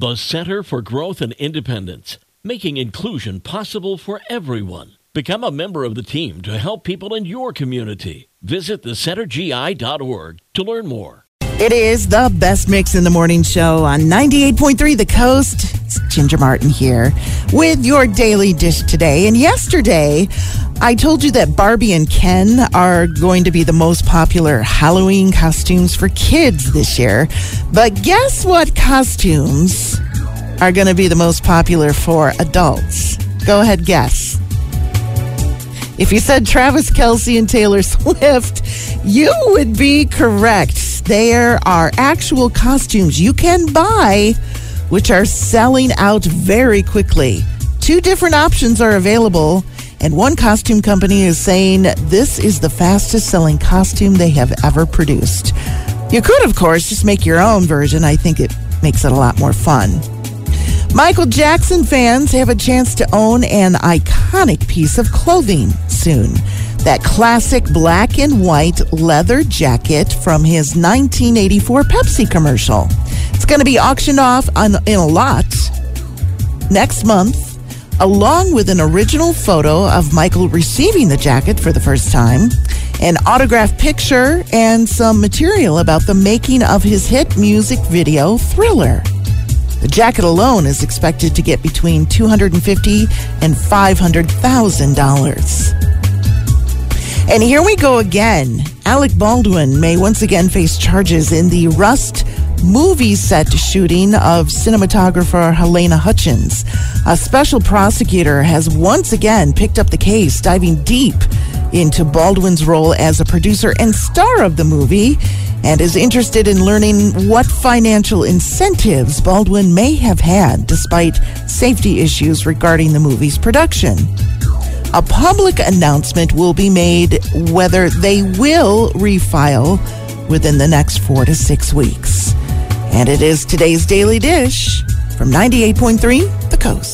The Center for Growth and Independence, making inclusion possible for everyone. Become a member of the team to help people in your community. Visit thecentergi.org to learn more. It is the best mix in the morning show on 98.3 The Coast. It's Ginger Martin here with your daily dish today. And yesterday, I told you that Barbie and Ken are going to be the most popular Halloween costumes for kids this year. But guess what costumes are going to be the most popular for adults? Go ahead, guess. If you said Travis Kelce and Taylor Swift, you would be correct. There are actual costumes you can buy, which are selling out very quickly. Two different options are available, and one costume company is saying this is the fastest selling costume they have ever produced. You could, of course, just make your own version. I think it makes it a lot more fun. Michael Jackson fans have a chance to own an iconic piece of clothing soon. That classic black and white leather jacket from his 1984 Pepsi commercial. It's going to be auctioned off on, in a lot next month, along with an original photo of Michael receiving the jacket for the first time, an autographed picture, and some material about the making of his hit music video Thriller. The jacket alone is expected to get between $250 and $500,000. And here we go again. Alec Baldwin may once again face charges in the Rust movie set shooting of cinematographer Halyna Hutchins. A special prosecutor has once again picked up the case, diving deep into Baldwin's role as a producer and star of the movie and is interested in learning what financial incentives Baldwin may have had despite safety issues regarding the movie's production. A public announcement will be made whether they will refile within the next four to six weeks. And it is today's Daily Dish from 98.3 The Coast.